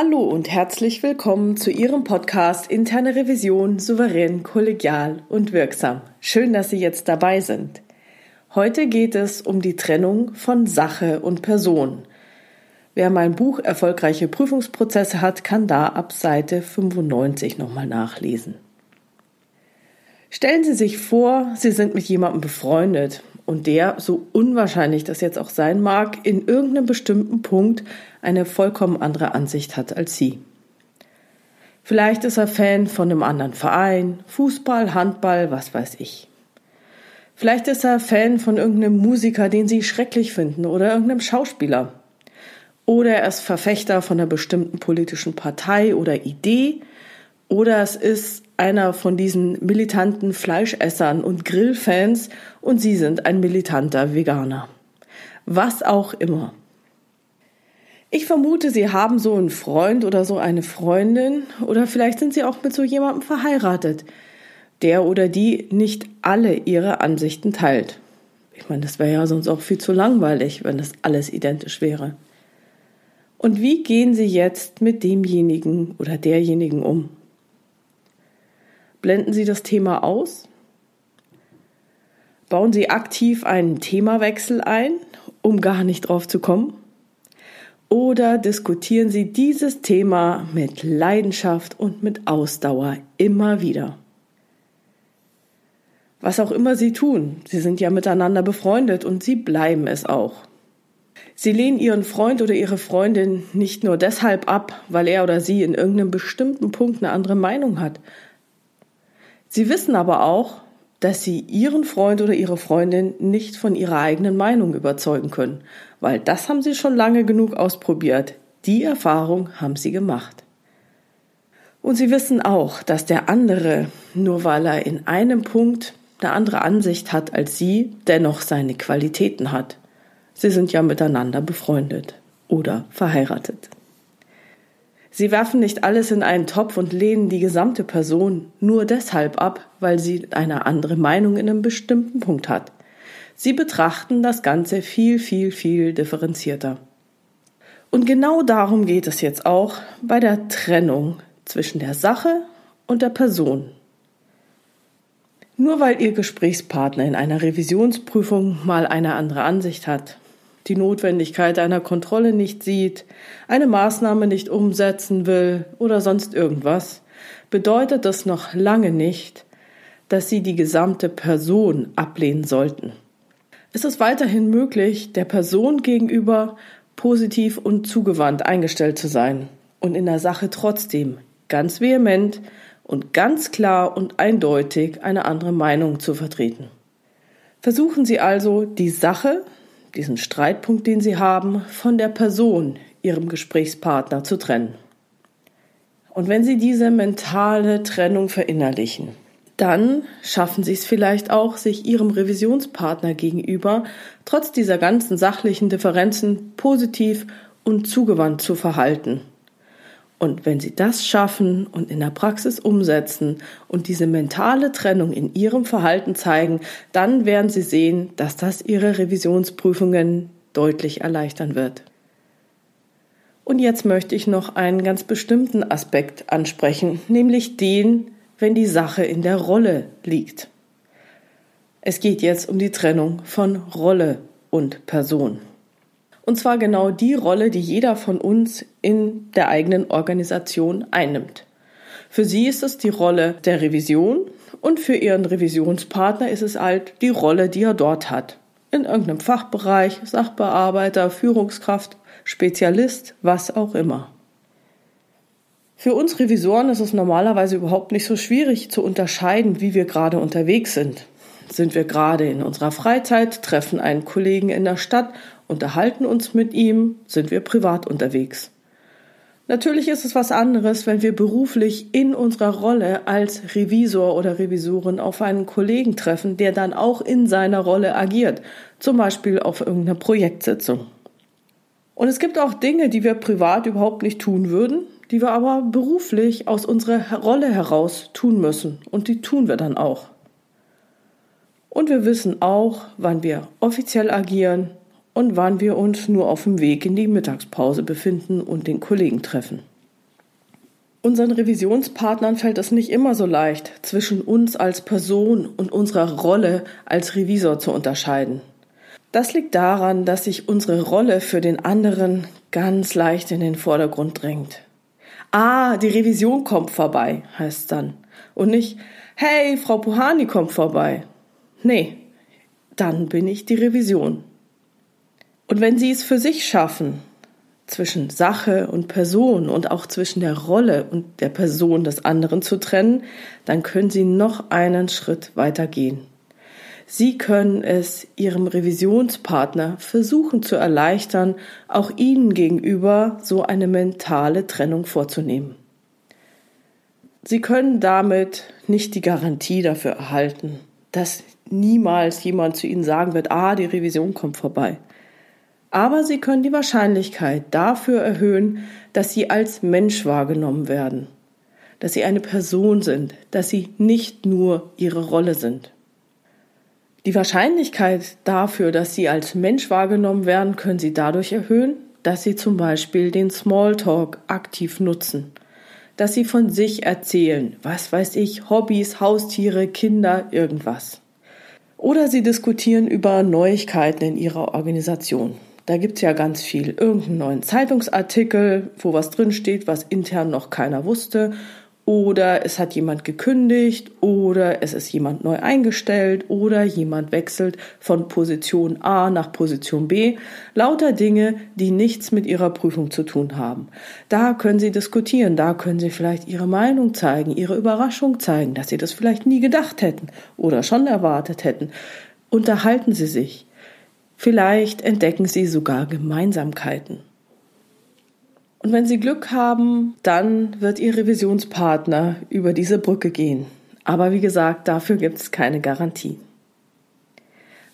Hallo und herzlich willkommen zu Ihrem Podcast Interne Revision souverän, kollegial und wirksam. Schön, dass Sie jetzt dabei sind. Heute geht es um die Trennung von Sache und Person. Wer mein Buch Erfolgreiche Prüfungsprozesse hat, kann da ab Seite 95 nochmal nachlesen. Stellen Sie sich vor, Sie sind mit jemandem befreundet und der, so unwahrscheinlich das jetzt auch sein mag, in irgendeinem bestimmten Punkt eine vollkommen andere Ansicht hat als Sie. Vielleicht ist er Fan von einem anderen Verein, Fußball, Handball, was weiß ich. Vielleicht ist er Fan von irgendeinem Musiker, den Sie schrecklich finden, oder irgendeinem Schauspieler. Oder er ist Verfechter von einer bestimmten politischen Partei oder Idee, oder es ist einer von diesen militanten Fleischessern und Grillfans und Sie sind ein militanter Veganer. Was auch immer. Ich vermute, Sie haben so einen Freund oder so eine Freundin oder vielleicht sind Sie auch mit so jemandem verheiratet, der oder die nicht alle Ihre Ansichten teilt. Ich meine, das wäre ja sonst auch viel zu langweilig, wenn das alles identisch wäre. Und wie gehen Sie jetzt mit demjenigen oder derjenigen um? Blenden Sie das Thema aus? Bauen Sie aktiv einen Themawechsel ein, um gar nicht drauf zu kommen? Oder diskutieren Sie dieses Thema mit Leidenschaft und mit Ausdauer immer wieder? Was auch immer Sie tun, Sie sind ja miteinander befreundet und Sie bleiben es auch. Sie lehnen Ihren Freund oder Ihre Freundin nicht nur deshalb ab, weil er oder sie in irgendeinem bestimmten Punkt eine andere Meinung hat, Sie wissen aber auch, dass Sie Ihren Freund oder Ihre Freundin nicht von Ihrer eigenen Meinung überzeugen können, weil das haben Sie schon lange genug ausprobiert. Die Erfahrung haben Sie gemacht. Und Sie wissen auch, dass der andere, nur weil er in einem Punkt eine andere Ansicht hat als Sie, dennoch seine Qualitäten hat. Sie sind ja miteinander befreundet oder verheiratet. Sie werfen nicht alles in einen Topf und lehnen die gesamte Person nur deshalb ab, weil sie eine andere Meinung in einem bestimmten Punkt hat. Sie betrachten das Ganze viel, viel, viel differenzierter. Und genau darum geht es jetzt auch bei der Trennung zwischen der Sache und der Person. Nur weil Ihr Gesprächspartner in einer Revisionsprüfung mal eine andere Ansicht hat, die Notwendigkeit einer Kontrolle nicht sieht, eine Maßnahme nicht umsetzen will oder sonst irgendwas, bedeutet das noch lange nicht, dass Sie die gesamte Person ablehnen sollten. Es ist weiterhin möglich, der Person gegenüber positiv und zugewandt eingestellt zu sein und in der Sache trotzdem ganz vehement und ganz klar und eindeutig eine andere Meinung zu vertreten. Versuchen Sie also, die Sache diesen Streitpunkt, den Sie haben, von der Person, Ihrem Gesprächspartner zu trennen. Und wenn Sie diese mentale Trennung verinnerlichen, dann schaffen Sie es vielleicht auch, sich Ihrem Revisionspartner gegenüber trotz dieser ganzen sachlichen Differenzen positiv und zugewandt zu verhalten und wenn Sie das schaffen und in der Praxis umsetzen und diese mentale Trennung in Ihrem Verhalten zeigen, dann werden Sie sehen, dass das Ihre Revisionsprüfungen deutlich erleichtern wird. Und jetzt möchte ich noch einen ganz bestimmten Aspekt ansprechen, nämlich den, wenn die Sache in der Rolle liegt. Es geht jetzt um die Trennung von Rolle und Person. Und zwar genau die Rolle, die jeder von uns in der eigenen Organisation einnimmt. Für sie ist es die Rolle der Revision und für ihren Revisionspartner ist es halt die Rolle, die er dort hat. In irgendeinem Fachbereich, Sachbearbeiter, Führungskraft, Spezialist, was auch immer. Für uns Revisoren ist es normalerweise überhaupt nicht so schwierig zu unterscheiden, wie wir gerade unterwegs sind. Sind wir gerade in unserer Freizeit, treffen einen Kollegen in der Stadt unterhalten uns mit ihm, sind wir privat unterwegs. Natürlich ist es was anderes, wenn wir beruflich in unserer Rolle als Revisor oder Revisorin auf einen Kollegen treffen, der dann auch in seiner Rolle agiert, zum Beispiel auf irgendeiner Projektsitzung. Und es gibt auch Dinge, die wir privat überhaupt nicht tun würden, die wir aber beruflich aus unserer Rolle heraus tun müssen. Und die tun wir dann auch. Und wir wissen auch, wann wir offiziell agieren und wann wir uns nur auf dem Weg in die Mittagspause befinden und den Kollegen treffen. Unseren Revisionspartnern fällt es nicht immer so leicht, zwischen uns als Person und unserer Rolle als Revisor zu unterscheiden. Das liegt daran, dass sich unsere Rolle für den anderen ganz leicht in den Vordergrund drängt. Ah, die Revision kommt vorbei, heißt dann. Und nicht, hey, Frau Puhani kommt vorbei. Nee, dann bin ich die Revision. Und wenn Sie es für sich schaffen, zwischen Sache und Person und auch zwischen der Rolle und der Person des anderen zu trennen, dann können Sie noch einen Schritt weiter gehen. Sie können es Ihrem Revisionspartner versuchen zu erleichtern, auch Ihnen gegenüber so eine mentale Trennung vorzunehmen. Sie können damit nicht die Garantie dafür erhalten, dass niemals jemand zu Ihnen sagen wird, ah, die Revision kommt vorbei. Aber Sie können die Wahrscheinlichkeit dafür erhöhen, dass Sie als Mensch wahrgenommen werden, dass Sie eine Person sind, dass Sie nicht nur Ihre Rolle sind. Die Wahrscheinlichkeit dafür, dass Sie als Mensch wahrgenommen werden, können Sie dadurch erhöhen, dass Sie zum Beispiel den Smalltalk aktiv nutzen, dass Sie von sich erzählen, was weiß ich, Hobbys, Haustiere, Kinder, irgendwas. Oder Sie diskutieren über Neuigkeiten in Ihrer Organisation. Da gibt's ja ganz viel. Irgendeinen neuen Zeitungsartikel, wo was drinsteht, was intern noch keiner wusste oder es hat jemand gekündigt oder es ist jemand neu eingestellt oder jemand wechselt von Position A nach Position B. Lauter Dinge, die nichts mit Ihrer Prüfung zu tun haben. Da können Sie diskutieren, da können Sie vielleicht Ihre Meinung zeigen, Ihre Überraschung zeigen, dass Sie das vielleicht nie gedacht hätten oder schon erwartet hätten. Unterhalten Sie sich. Vielleicht entdecken Sie sogar Gemeinsamkeiten. Und wenn Sie Glück haben, dann wird Ihr Revisionspartner über diese Brücke gehen. Aber wie gesagt, dafür gibt es keine Garantie.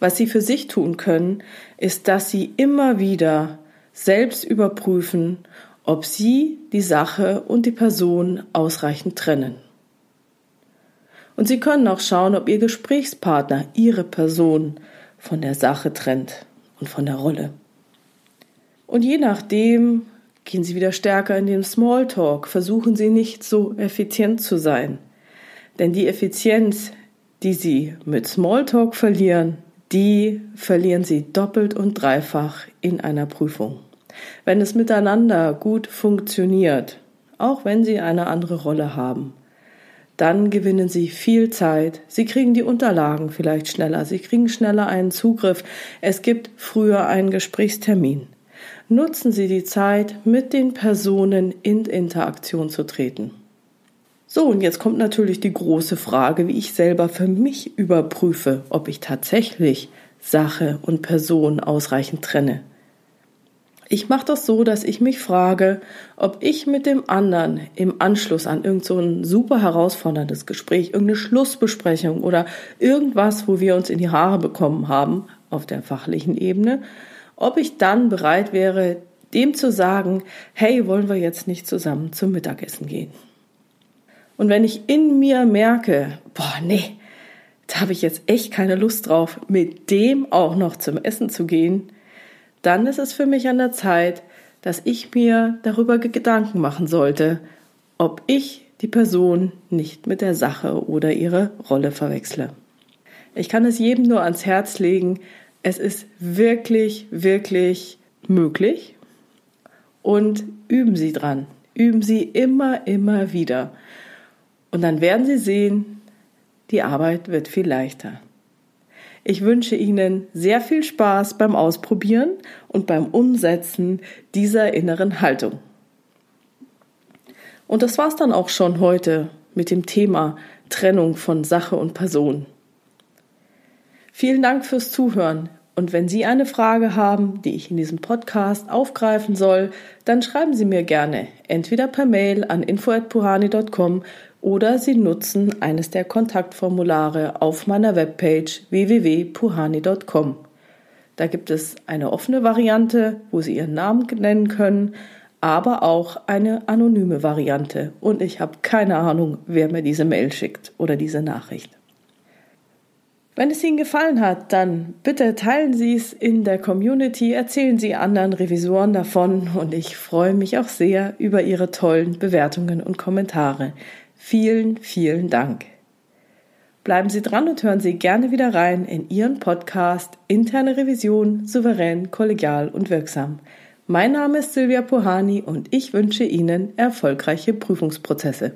Was Sie für sich tun können, ist, dass Sie immer wieder selbst überprüfen, ob Sie die Sache und die Person ausreichend trennen. Und Sie können auch schauen, ob Ihr Gesprächspartner Ihre Person von der Sache trennt und von der Rolle. Und je nachdem, Gehen Sie wieder stärker in den Smalltalk. Versuchen Sie nicht so effizient zu sein. Denn die Effizienz, die Sie mit Smalltalk verlieren, die verlieren Sie doppelt und dreifach in einer Prüfung. Wenn es miteinander gut funktioniert, auch wenn Sie eine andere Rolle haben, dann gewinnen Sie viel Zeit. Sie kriegen die Unterlagen vielleicht schneller. Sie kriegen schneller einen Zugriff. Es gibt früher einen Gesprächstermin nutzen Sie die Zeit, mit den Personen in Interaktion zu treten. So, und jetzt kommt natürlich die große Frage, wie ich selber für mich überprüfe, ob ich tatsächlich Sache und Person ausreichend trenne. Ich mache das so, dass ich mich frage, ob ich mit dem anderen im Anschluss an irgend so super herausforderndes Gespräch, irgendeine Schlussbesprechung oder irgendwas, wo wir uns in die Haare bekommen haben auf der fachlichen Ebene, ob ich dann bereit wäre, dem zu sagen, hey, wollen wir jetzt nicht zusammen zum Mittagessen gehen? Und wenn ich in mir merke, boah, nee, da habe ich jetzt echt keine Lust drauf, mit dem auch noch zum Essen zu gehen, dann ist es für mich an der Zeit, dass ich mir darüber Gedanken machen sollte, ob ich die Person nicht mit der Sache oder ihre Rolle verwechsle. Ich kann es jedem nur ans Herz legen, es ist wirklich, wirklich möglich. Und üben Sie dran. Üben Sie immer, immer wieder. Und dann werden Sie sehen, die Arbeit wird viel leichter. Ich wünsche Ihnen sehr viel Spaß beim Ausprobieren und beim Umsetzen dieser inneren Haltung. Und das war's dann auch schon heute mit dem Thema Trennung von Sache und Person. Vielen Dank fürs Zuhören. Und wenn Sie eine Frage haben, die ich in diesem Podcast aufgreifen soll, dann schreiben Sie mir gerne entweder per Mail an info@puhani.com oder Sie nutzen eines der Kontaktformulare auf meiner Webpage www.puhani.com. Da gibt es eine offene Variante, wo Sie Ihren Namen nennen können, aber auch eine anonyme Variante. Und ich habe keine Ahnung, wer mir diese Mail schickt oder diese Nachricht. Wenn es Ihnen gefallen hat, dann bitte teilen Sie es in der Community, erzählen Sie anderen Revisoren davon und ich freue mich auch sehr über Ihre tollen Bewertungen und Kommentare. Vielen, vielen Dank. Bleiben Sie dran und hören Sie gerne wieder rein in Ihren Podcast Interne Revision souverän, kollegial und wirksam. Mein Name ist Silvia Pohani und ich wünsche Ihnen erfolgreiche Prüfungsprozesse.